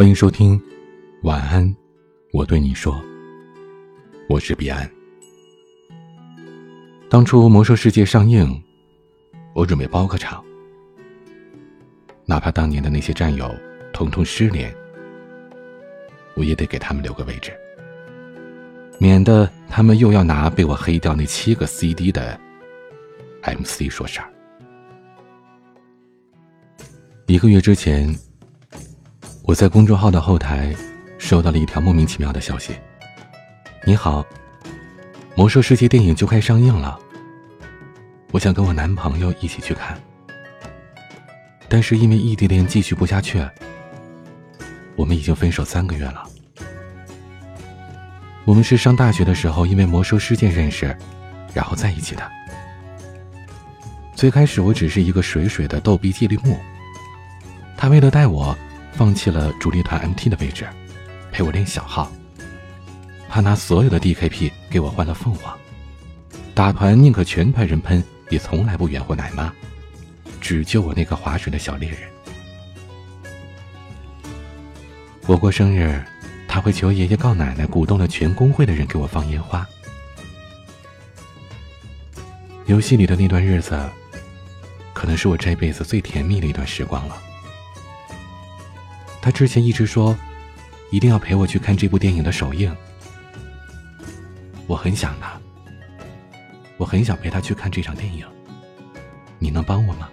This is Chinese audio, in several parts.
欢迎收听，晚安，我对你说，我是彼岸。当初《魔兽世界》上映，我准备包个场，哪怕当年的那些战友统统失联，我也得给他们留个位置，免得他们又要拿被我黑掉那七个 CD 的 MC 说事儿。一个月之前。我在公众号的后台收到了一条莫名其妙的消息。你好，《魔兽世界》电影就快上映了，我想跟我男朋友一起去看，但是因为异地恋继续不下去，我们已经分手三个月了。我们是上大学的时候因为《魔兽世界》认识，然后在一起的。最开始我只是一个水水的逗逼纪律木，他为了带我。放弃了主力团 MT 的位置，陪我练小号。他拿所有的 DKP 给我换了凤凰，打团宁可全团人喷，也从来不远祸奶妈，只救我那个划水的小猎人。我过生日，他会求爷爷告奶奶，鼓动了全工会的人给我放烟花。游戏里的那段日子，可能是我这辈子最甜蜜的一段时光了。他之前一直说，一定要陪我去看这部电影的首映。我很想他，我很想陪他去看这场电影。你能帮我吗？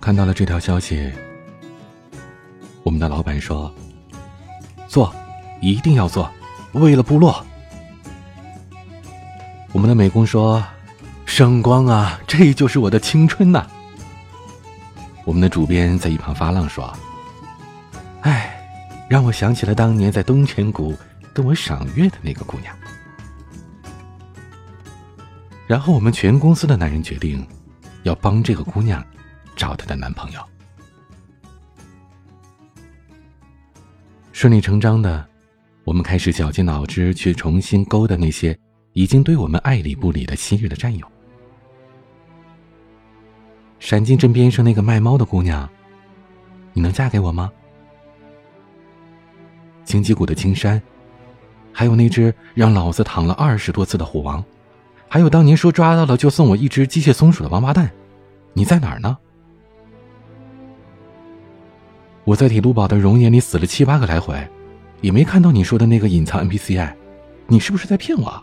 看到了这条消息，我们的老板说：“做，一定要做，为了部落。”我们的美工说。圣光啊，这就是我的青春呐！我们的主编在一旁发浪说：“哎，让我想起了当年在东泉谷跟我赏月的那个姑娘。”然后我们全公司的男人决定，要帮这个姑娘找她的男朋友。顺理成章的，我们开始绞尽脑汁去重新勾搭那些已经对我们爱理不理的昔日的战友。闪金镇边上那个卖猫的姑娘，你能嫁给我吗？荆棘谷的青山，还有那只让老子躺了二十多次的虎王，还有当年说抓到了就送我一只机械松鼠的王八蛋，你在哪儿呢？我在铁路堡的熔岩里死了七八个来回，也没看到你说的那个隐藏 NPC 哎，你是不是在骗我？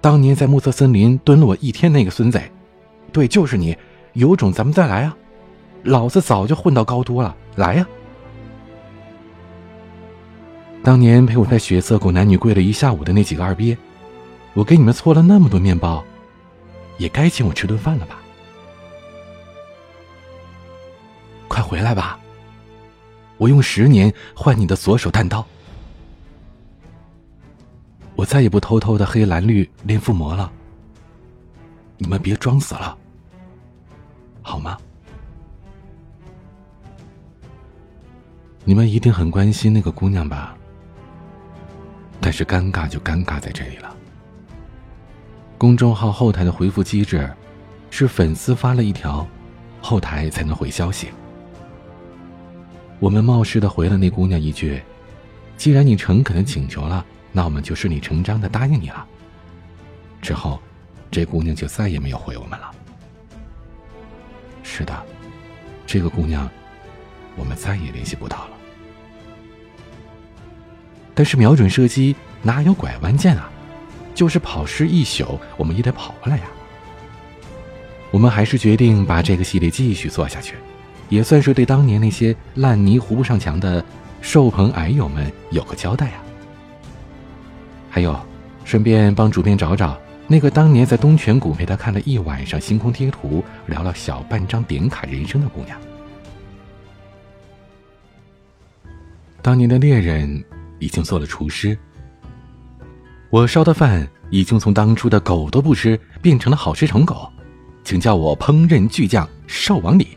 当年在暮色森林蹲了我一天那个孙子。对，就是你，有种咱们再来啊！老子早就混到高多了，来呀！当年陪我在血色狗男女跪了一下午的那几个二逼，我给你们搓了那么多面包，也该请我吃顿饭了吧？快回来吧！我用十年换你的左手弹刀，我再也不偷偷的黑蓝绿练附魔了。你们别装死了，好吗？你们一定很关心那个姑娘吧？但是尴尬就尴尬在这里了。公众号后台的回复机制是粉丝发了一条，后台才能回消息。我们冒失的回了那姑娘一句：“既然你诚恳的请求了，那我们就顺理成章的答应你了。”之后。这姑娘就再也没有回我们了。是的，这个姑娘，我们再也联系不到了。但是瞄准射击哪有拐弯箭啊？就是跑失一宿，我们也得跑回来呀。我们还是决定把这个系列继续做下去，也算是对当年那些烂泥糊不上墙的兽朋矮友们有个交代呀。还有，顺便帮主编找找。那个当年在东泉谷陪他看了一晚上星空贴图，聊了小半张点卡人生的姑娘，当年的猎人已经做了厨师，我烧的饭已经从当初的狗都不吃变成了好吃成狗，请叫我烹饪巨匠兽王李。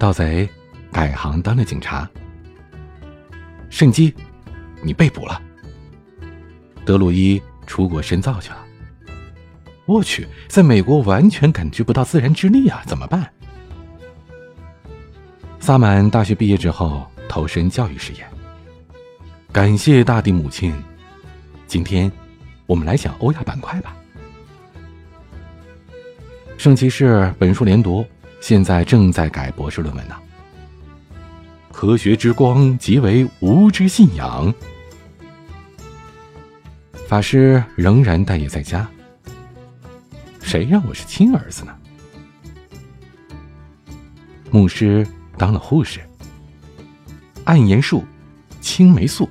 盗贼改行当了警察，圣基，你被捕了，德鲁伊。出国深造去了，我去，在美国完全感觉不到自然之力啊，怎么办？萨满大学毕业之后投身教育事业，感谢大地母亲。今天，我们来讲欧亚板块吧。圣骑士本书连读，现在正在改博士论文呢。科学之光即为无知信仰。法师仍然待业在家。谁让我是亲儿子呢？牧师当了护士。暗盐树，青霉素。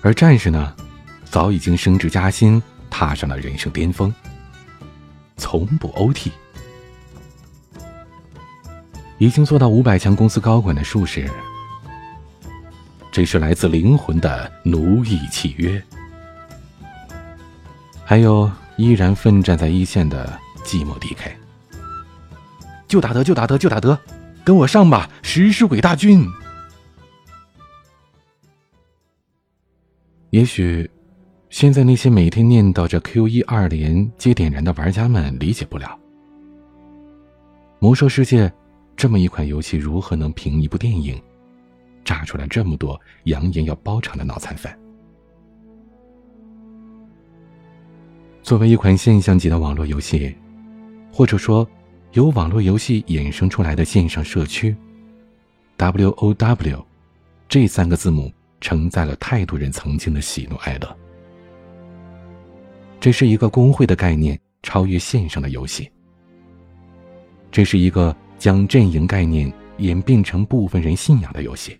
而战士呢，早已经升职加薪，踏上了人生巅峰。从不 OT，已经做到五百强公司高管的术士。这是来自灵魂的奴役契约。还有依然奋战在一线的寂寞 DK，就打得就打得就打得，跟我上吧，食尸鬼大军！也许，现在那些每天念叨着 Q 一二连接点燃的玩家们理解不了，魔兽世界这么一款游戏如何能凭一部电影？炸出来这么多扬言要包场的脑残粉。作为一款现象级的网络游戏，或者说由网络游戏衍生出来的线上社区，W O W 这三个字母承载了太多人曾经的喜怒哀乐。这是一个工会的概念超越线上的游戏。这是一个将阵营概念演变成部分人信仰的游戏。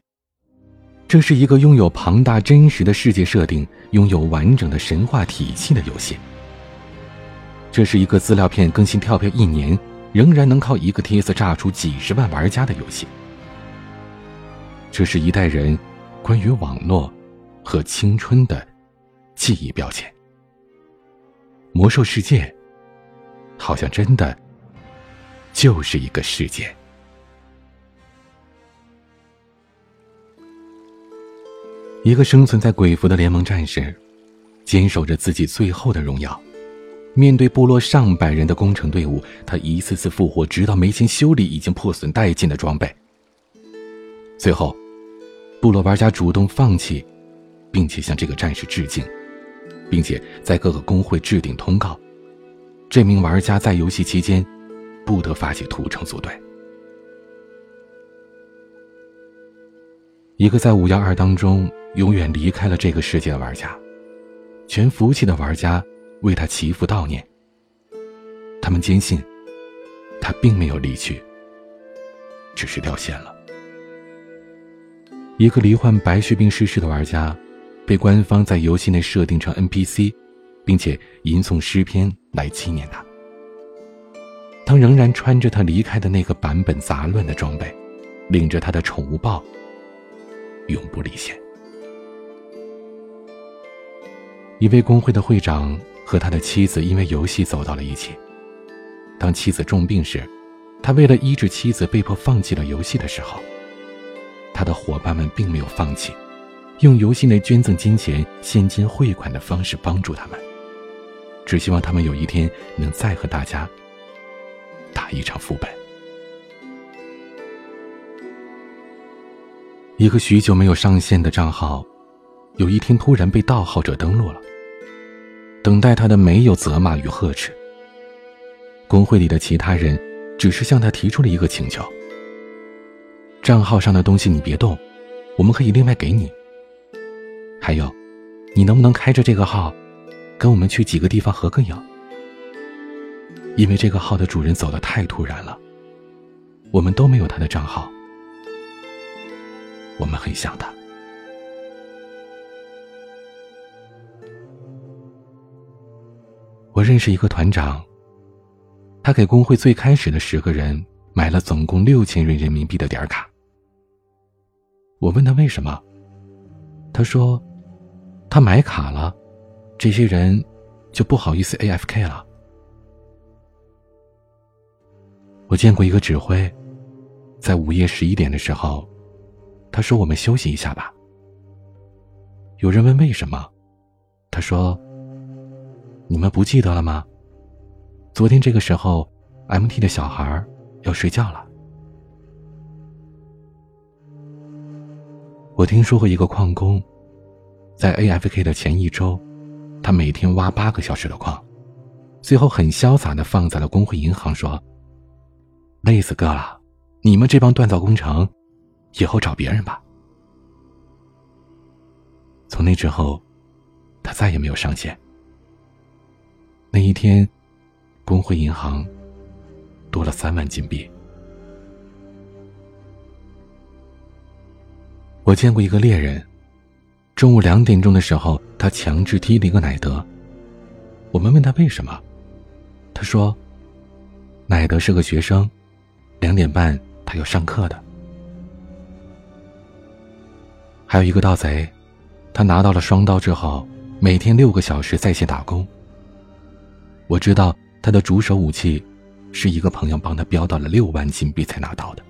这是一个拥有庞大真实的世界设定、拥有完整的神话体系的游戏。这是一个资料片更新跳票一年，仍然能靠一个帖子炸出几十万玩家的游戏。这是一代人关于网络和青春的记忆标签。魔兽世界，好像真的就是一个世界。一个生存在鬼服的联盟战士，坚守着自己最后的荣耀。面对部落上百人的攻城队伍，他一次次复活，直到没钱修理已经破损殆尽的装备。最后，部落玩家主动放弃，并且向这个战士致敬，并且在各个工会置顶通告：这名玩家在游戏期间不得发起屠城组队。一个在五幺二当中。永远离开了这个世界的玩家，全服务器的玩家为他祈福悼念。他们坚信，他并没有离去，只是掉线了。一个罹患白血病逝世的玩家，被官方在游戏内设定成 NPC，并且吟诵诗篇来纪念他。他仍然穿着他离开的那个版本杂乱的装备，领着他的宠物豹，永不离线。一位工会的会长和他的妻子因为游戏走到了一起。当妻子重病时，他为了医治妻子，被迫放弃了游戏的时候，他的伙伴们并没有放弃，用游戏内捐赠金钱、现金汇款的方式帮助他们，只希望他们有一天能再和大家打一场副本。一个许久没有上线的账号，有一天突然被盗号者登录了。等待他的没有责骂与呵斥。工会里的其他人只是向他提出了一个请求：账号上的东西你别动，我们可以另外给你。还有，你能不能开着这个号，跟我们去几个地方合个影？因为这个号的主人走的太突然了，我们都没有他的账号，我们很想他。我认识一个团长，他给工会最开始的十个人买了总共六千元人民币的点卡。我问他为什么，他说，他买卡了，这些人就不好意思 A F K 了。我见过一个指挥，在午夜十一点的时候，他说我们休息一下吧。有人问为什么，他说。你们不记得了吗？昨天这个时候，MT 的小孩要睡觉了。我听说过一个矿工，在 AFK 的前一周，他每天挖八个小时的矿，最后很潇洒的放在了工会银行，说：“累死哥了，你们这帮锻造工程，以后找别人吧。”从那之后，他再也没有上线。那一天，工会银行多了三万金币。我见过一个猎人，中午两点钟的时候，他强制踢了一个奶德。我们问他为什么，他说：“奶德是个学生，两点半他要上课的。”还有一个盗贼，他拿到了双刀之后，每天六个小时在线打工。我知道他的主手武器，是一个朋友帮他标到了六万金币才拿到的。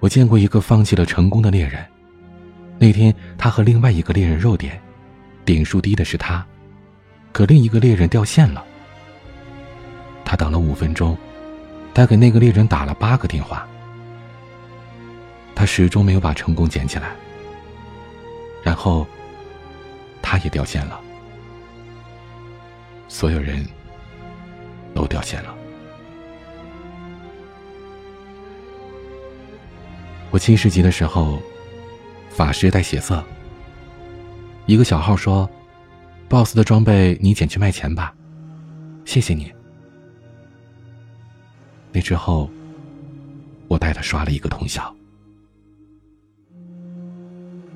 我见过一个放弃了成功的猎人，那天他和另外一个猎人肉点，点数低的是他，可另一个猎人掉线了。他等了五分钟，他给那个猎人打了八个电话，他始终没有把成功捡起来，然后他也掉线了，所有人都掉线了。我七十级的时候，法师带血色。一个小号说：“boss 的装备你捡去卖钱吧，谢谢你。”那之后，我带他刷了一个通宵。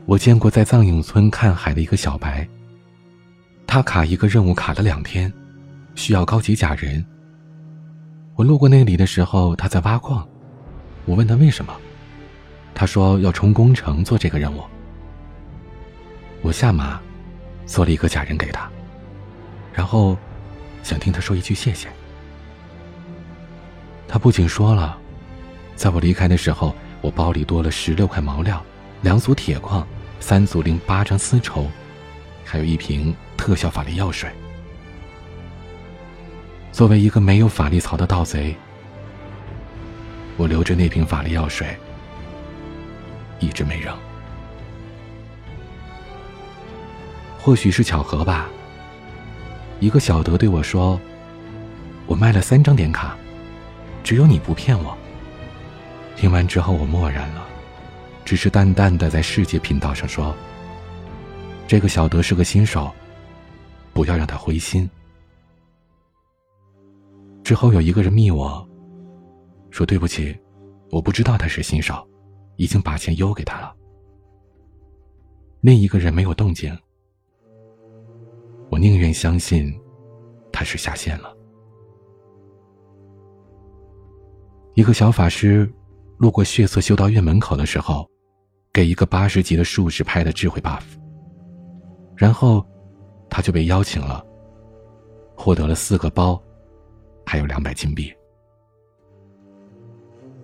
我见过在藏影村看海的一个小白，他卡一个任务卡了两天，需要高级假人。我路过那里的时候，他在挖矿，我问他为什么。他说要冲工程做这个任务，我下马做了一个假人给他，然后想听他说一句谢谢。他不仅说了，在我离开的时候，我包里多了十六块毛料、两组铁矿、三组零八张丝绸，还有一瓶特效法力药水。作为一个没有法力槽的盗贼，我留着那瓶法力药水。一直没扔，或许是巧合吧。一个小德对我说：“我卖了三张点卡，只有你不骗我。”听完之后，我默然了，只是淡淡的在世界频道上说：“这个小德是个新手，不要让他灰心。”之后有一个人密我，说：“对不起，我不知道他是新手。”已经把钱邮给他了。另一个人没有动静，我宁愿相信他是下线了。一个小法师路过血色修道院门口的时候，给一个八十级的术士拍了智慧 buff，然后他就被邀请了，获得了四个包，还有两百金币。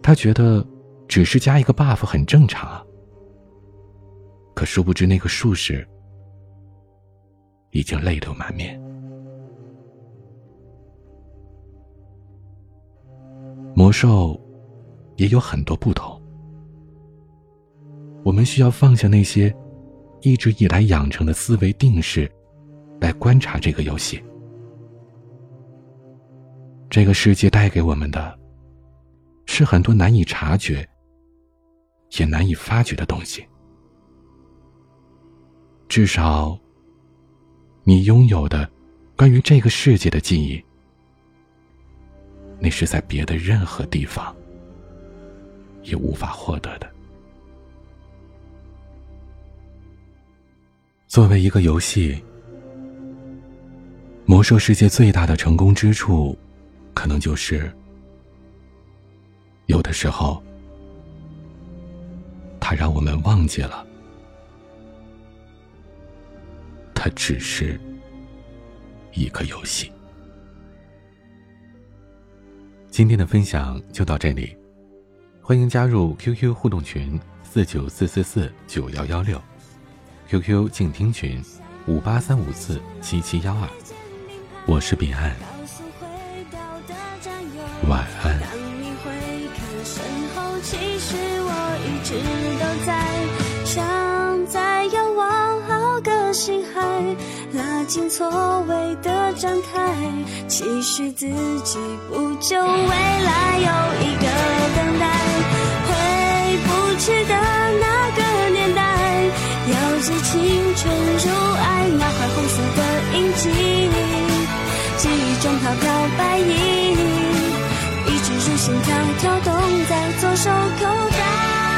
他觉得。只是加一个 buff 很正常啊，可殊不知那个术士已经泪流满面。魔兽也有很多不同，我们需要放下那些一直以来养成的思维定式，来观察这个游戏。这个世界带给我们的，是很多难以察觉。也难以发掘的东西，至少，你拥有的关于这个世界的记忆，那是在别的任何地方也无法获得的。作为一个游戏，《魔兽世界》最大的成功之处，可能就是有的时候。它让我们忘记了，它只是一个游戏。今天的分享就到这里，欢迎加入 QQ 互动群四九四四四九幺幺六，QQ 静听群五八三五四七七幺二。我是彼岸，晚安。心海，拉紧错位的展开，期许自己不久未来有一个等待。回不去的那，青春如爱，那块红色的印记，记忆中飘飘白衣，一直如心跳跳动在左手口袋。